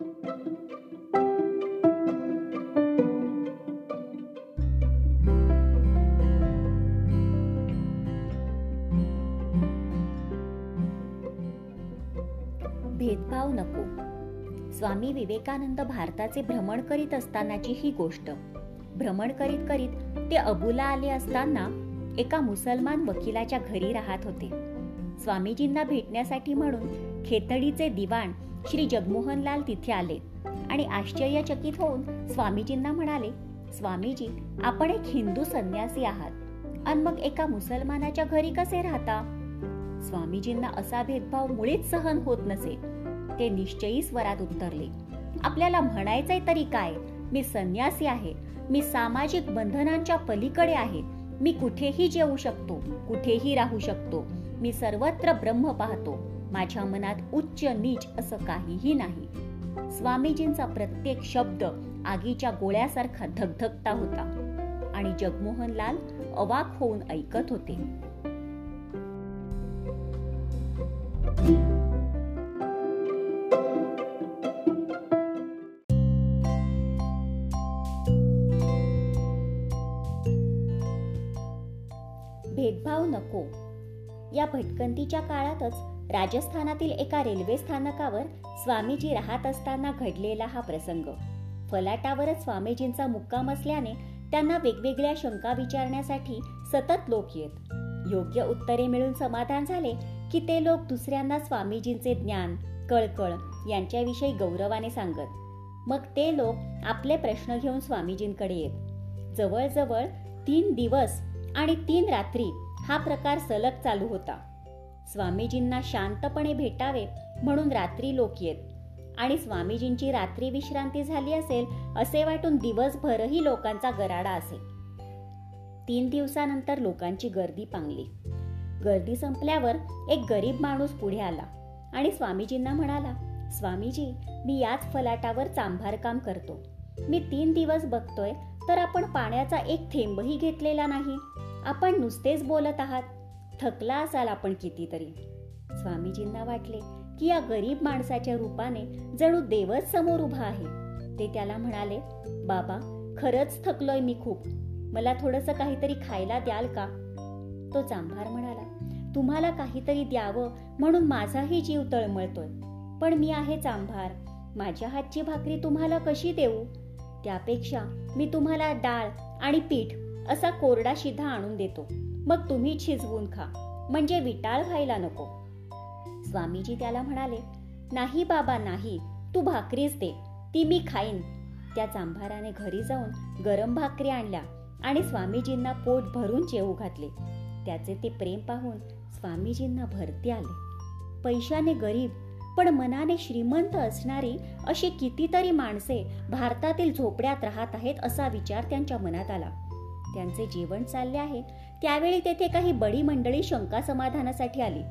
भेदभाव नको. स्वामी विवेकानंद भारताचे भ्रमण करीत असतानाची ही गोष्ट. भ्रमण करीत करीत ते अबुला आले असताना एका मुसलमान वकिलाच्या घरी राहत होते. स्वामीजींना भेटण्यासाठी म्हणून खेतडीचे दिवाण श्री जगमोहनलाल तिथे आले आणि आश्चर्यचकित होऊन स्वामीजींना म्हणाले स्वामीजी आपण एक हिंदू संन्यासी आहात. आणि मग एका मुसलमानाच्या घरी कसे राहता? स्वामीजींना असा भेदभाव मुळीच सहन होत नसे. ते निश्चयी स्वरात उत्तरले आपल्याला म्हणायचंय तरी काय? मी संन्यासी आहे. मी सामाजिक बंधनांच्या पलीकडे आहे. मी कुठेही जेवू शकतो कुठेही राहू शकतो. मी सर्वत्र ब्रह्म पाहतो. माझ्या मनात उच्च नीच असं काहीही नाही. स्वामीजींचा प्रत्येक शब्द आगीच्या गोळ्यासारखा धगधगता होता आणि जगमोहनलाल अवाक होऊन ऐकत होते. भेदभाव नको. या भटकंतीच्या काळातच राजस्थानातील एका रेल्वे स्थानकावर स्वामीजी राहत असताना घडलेला हा प्रसंग. फलाटावरच स्वामीजींचा मुक्काम असल्याने त्यांना वेगवेगळ्या शंका विचारण्यासाठी सतत लोक येत. योग्य उत्तरे मिळून समाधान झाले की ते लोक दुसऱ्यांना स्वामीजींचे ज्ञान कळकळ यांच्याविषयी गौरवाने सांगत. मग ते लोक आपले प्रश्न घेऊन स्वामीजींकडे येत. जवळजवळ तीन दिवस आणि तीन रात्री हा प्रकार सलग चालू होता. स्वामीजींना शांतपणे भेटावे म्हणून रात्री लोक येत. आणि स्वामीजींची रात्री विश्रांती झाली असेल असे वाटून दिवसभरही लोकांचा गराडा असे. तीन दिवसानंतर लोकांची गर्दी पांगली. गर्दी संपल्यावर एक गरीब माणूस पुढे आला आणि स्वामीजींना म्हणाला स्वामीजी मी याच फलाटावर चांभार काम करतो. मी तीन दिवस बघतोय तर आपण पाण्याचा एक थेंबही घेतलेला नाही. आपण नुसतेच बोलत आहात. थकला असाल आपण कितीतरी. स्वामीजींना वाटले की या गरीब माणसाच्या रूपाने जणू देवच समोर उभा आहे. ते त्याला म्हणाले बाबा खरंच थकलोय मी खूप. मला थोडस काहीतरी खायला द्याल का? तो चांभार म्हणाला तुम्हाला काहीतरी द्यावं म्हणून माझाही जीव तळमळतोय. पण मी आहे चांभार माझ्या हातची भाकरी तुम्हाला कशी देऊ? त्यापेक्षा मी तुम्हाला डाळ आणि पीठ असा कोरडा शिधा आणून देतो. मग तुम्ही शिजवून खा. म्हणजे विटाळ व्हायला नको. स्वामीजी त्याला म्हणाले नाही बाबा नाही. तू भाकरीच दे. ती मी खाईन. त्या चांभाराने घरी जाऊन गरम भाकरी आणल्या आणि स्वामीजींना पोट भरून जेवू घातले. त्याचे ते प्रेम पाहून स्वामीजींना भरती आले. पैशाने गरीब पण मनाने श्रीमंत असणारी अशी कितीतरी माणसे भारतातील झोपड्यात राहत आहेत असा विचार त्यांच्या मनात आला. त्यांचे जेवण चालले आहे. त्यावेळी तेथे काही बडी मंडळी शंका समाधानासाठी आली.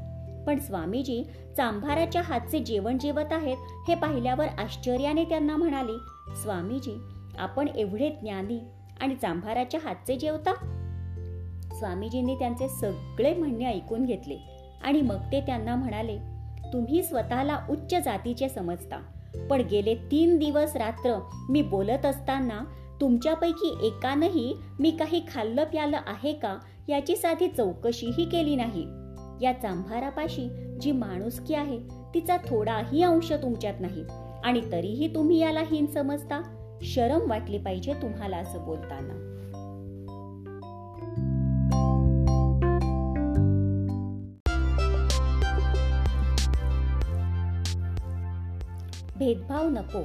पण स्वामीजी चांभाराच्या हातचे जेवण जेवत आहेत हे पाहिल्यावर आश्चर्याने त्यांना म्हणाले स्वामीजी आपण एवढे ज्ञानी आणि चांभाराच्या हातचे जेवता? स्वामीजींनी त्यांचे सगळे म्हणणे ऐकून घेतले आणि मग ते त्यांना म्हणाले तुम्ही स्वतःला उच्च जातीचे समजता. पण गेले तीन दिवस रात्र मी बोलत असताना तुमच्यापैकी एकानंही मी काही खाल्लं प्यालं आहे का याची साधी चौकशीही केली नाही. या चांभारापाशी जी माणुसकी आहे तिचा थोडाही अंश तुमच्यात नाही. आणि तरीही तुम्ही याला हीन समजता? शरम वाटली पाहिजे तुम्हाला असं बोलताना. भेदभाव नको.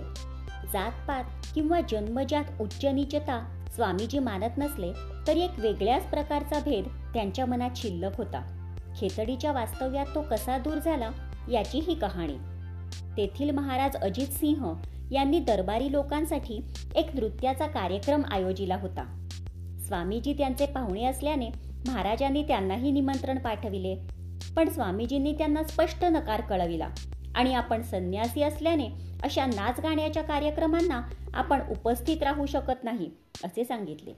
जातपात किंवा जन्मजात उच्चनीचता स्वामीजी मानत नसले तरी एक वेगळ्याच प्रकारचा भेद त्यांच्या मनात शिल्लक होता. खेतडीच्या वास्तव्यात तो कसा दूर झाला याची ही कहाणी. तेथील महाराज अजित सिंह यांनी दरबारी लोकांसाठी एक नृत्याचा कार्यक्रम आयोजिला होता. स्वामीजी त्यांचे पाहुणे असल्याने महाराजांनी त्यांनाही निमंत्रण पाठविले पण स्वामीजींनी त्यांना स्पष्ट नकार कळविला. आणि आपण संन्यासी असल्याने अशा नाच गाण्याच्या कार्यक्रमांना आपण उपस्थित राहू शकत नाही असे सांगितले.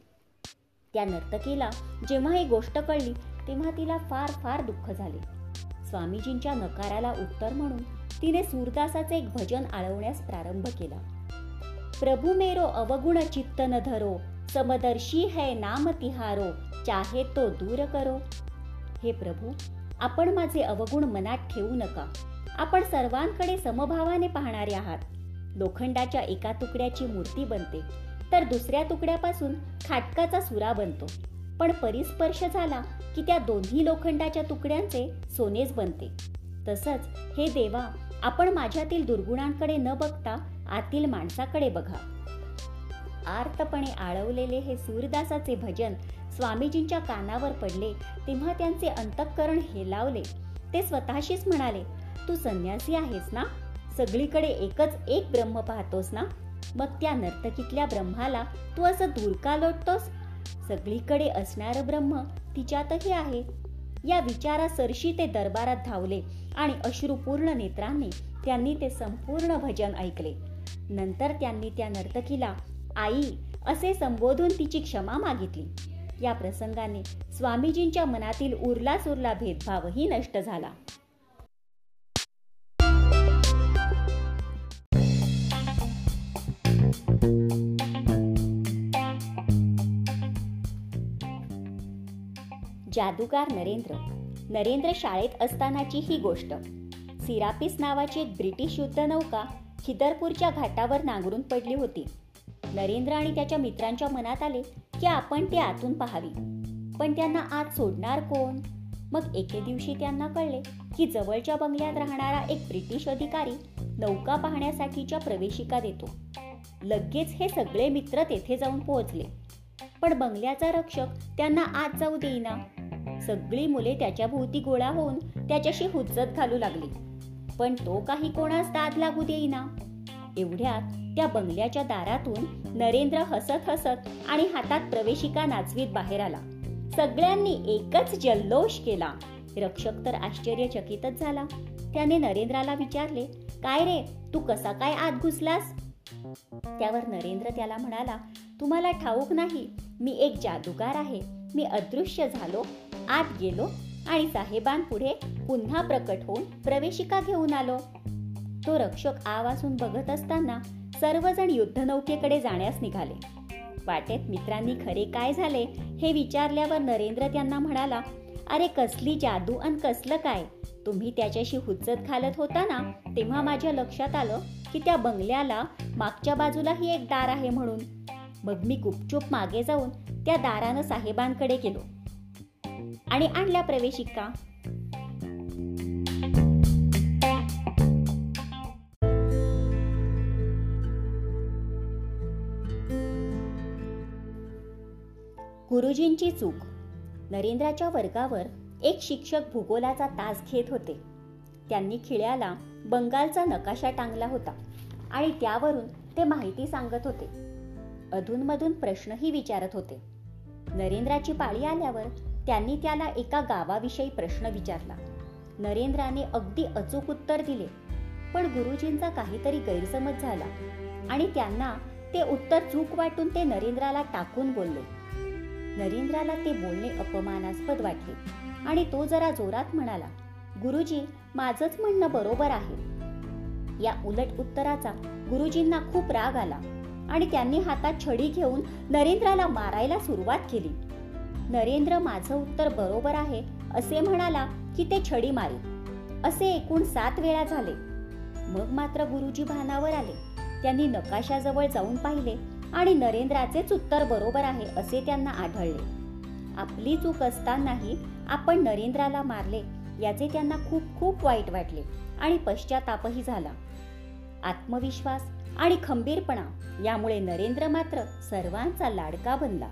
त्या नर्तकीला जेव्हा ही गोष्ट कळली तेव्हा तिला फार फार दुःख झाले. स्वामीजींच्या नकाराला उत्तर म्हणून तिने सूरदासाचे एक भजन आळवण्यास प्रारंभ केला. प्रभू मेरो अवगुण चित्त न धरो समदर्शी है नाम तिहारो चाहे तो दूर करो. हे प्रभू आपण माझे अवगुण मनात ठेवू नका. आपण सर्वांकडे समभावाने पाहणारे आहात. लोखंडाच्या एका तुकड्याची मूर्ती बनते. तर दुसऱ्या तुकड्यापासून खाटकाचा सुरा बनतो. पण परिस्पर्श झाला की त्या दोन्ही लोखंडाच्या तुकड्यांचे सोनेच बनते. तसंच हे देवा आपण माझ्यातील दुर्गुणांकडे न बघता आतील माणसाकडे बघा. आर्तपणे आळवलेले हे सूरदासाचे भजन स्वामीजींच्या कानावर पडले तेव्हा त्यांचे अंतःकरण हेलावले. ते स्वतःशीच म्हणाले तू संन्यासी आहेस ना? सगळीकडे एकच एक ब्रह्म पाहतोस ना? मग त्या नर्तकीतल्या ब्रह्माला तू असं दूर का लोटतोस? सगळीकडे असणार ब्रह्म तिच्यातही आहे. या विचारासरशी ते दरबारात धावले आणि अश्रुपूर्ण नेत्रांनी त्यांनी ते संपूर्ण भजन ऐकले. नंतर त्यांनी त्या नर्तकीला आई असे संबोधून तिची क्षमा मागितली. या प्रसंगाने स्वामीजींच्या मनातील उरला सुरला भेदभावही नष्ट झाला. जादूगार नरेंद्र. नरेंद्र शाळेत असतानाची ही गोष्ट. सिरापिस नावाची एक ब्रिटिश युद्धनौका खिदरपूरच्या घाटावर नांगरून पडली होती. नरेंद्र आणि त्याच्या मित्रांच्या मनात आले की आपण ते आतून पाहावी. पण त्यांना आत सोडणार कोण? मग एके दिवशी त्यांना कळले की जवळच्या बंगल्यात राहणारा एक ब्रिटिश अधिकारी नौका पाहण्यासाठीच्या प्रवेशिका देतो. लगेच हे सगळे मित्र तेथे जाऊन पोहोचले. पण बंगल्याचा रक्षक त्यांना आत जाऊ देईना. सगळी मुले त्याच्या भोवती गोळा होऊन त्याच्याशी हुज्जत घालू लागली. पण तो काही कोणास दाद लागू देईना. एवढ्यात त्या बंगल्याच्या दारातून नरेंद्र हसत हसत आणि हातात प्रवेशिका नाचवीत बाहेर आला. सगळ्यांनी एकच जल्लोष केला. रक्षक तर आश्चर्यचकितच झाला. त्याने नरेंद्राला विचारले काय रे? तू कसा काय आत घुसलास? त्यावर नरेंद्र त्याला म्हणाला तुम्हाला ठाऊक नाही मी एक जादूगार आहे. मी अदृश्य झालो आत गेलो आणि साहेबांपुढे पुन्हा प्रकट होऊन प्रवेशिका घेऊन आलो. तो रक्षक आवासून बघत असताना सर्वजण युद्धनौकेकडे जाण्यास निघाले. वाटेत मित्रांनी खरे काय झाले हे विचारल्यावर नरेंद्र त्यांना म्हणाला अरे कसली जादू आणि कसलं काय? तुम्ही त्याच्याशी हुज्जत घालत होता ना तेव्हा माझ्या लक्षात आलं की त्या बंगल्याला मागच्या बाजूलाही एक दार आहे म्हणून. मग मी गुपचूप मागे जाऊन त्या दारानं साहेबांकडे गेलो. आणि आणल्या प्रवेशिका गुरुजींची चूक. नरेंद्राच्या वर्गावर एक शिक्षक भूगोलाचा तास घेत होते. त्यांनी खिळ्याला बंगालचा नकाशा टांगला होता आणि त्यावरून ते माहिती सांगत होते. अधूनमधून प्रश्नही विचारत होते. नरेंद्राची पाळी आल्यावर त्यांनी त्याला एका गावाविषयी प्रश्न विचारला. नरेंद्राने अगदी अचूक उत्तर दिले पण गुरुजींचा काहीतरी गैरसमज झाला आणि त्यांना ते उत्तर चूक वाटून ते नरेंद्राला टाकून बोलले. नरेंद्राला ते बोलणे अपमानास्पद वाटले. आणि तो जरा जोरात म्हणाला गुरुजी माझंच म्हणणं बरोबर आहे. या उलट उत्तराचा गुरुजींना खूप राग आला आणि त्यांनी हातात छडी घेऊन नरेंद्राला मारायला सुरुवात केली. नरेंद्र माझं उत्तर बरोबर आहे असे म्हणाला की ते छडी मारी असे एकूण सात वेळा झाले. मग मात्र गुरुजी भानावर आले. त्यांनी नकाशाजवळ जाऊन पाहिले आणि नरेंद्राचेच उत्तर बरोबर आहे असे त्यांना आढळले. आपली चूक असतानाही आपण नरेंद्राला मारले याचे त्यांना खूप खूप वाईट वाटले आणि पश्चातापही झाला. आत्मविश्वास आणि खंबीरपणा यामुळे नरेंद्र मात्र सर्वांचा लाडका बनला.